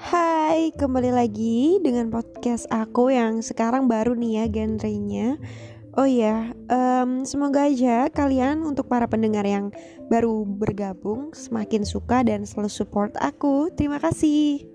Hai, kembali lagi dengan podcast aku yang sekarang baru nih ya genrenya. Oh ya, um, semoga aja kalian untuk para pendengar yang baru bergabung semakin suka dan selalu support aku. Terima kasih.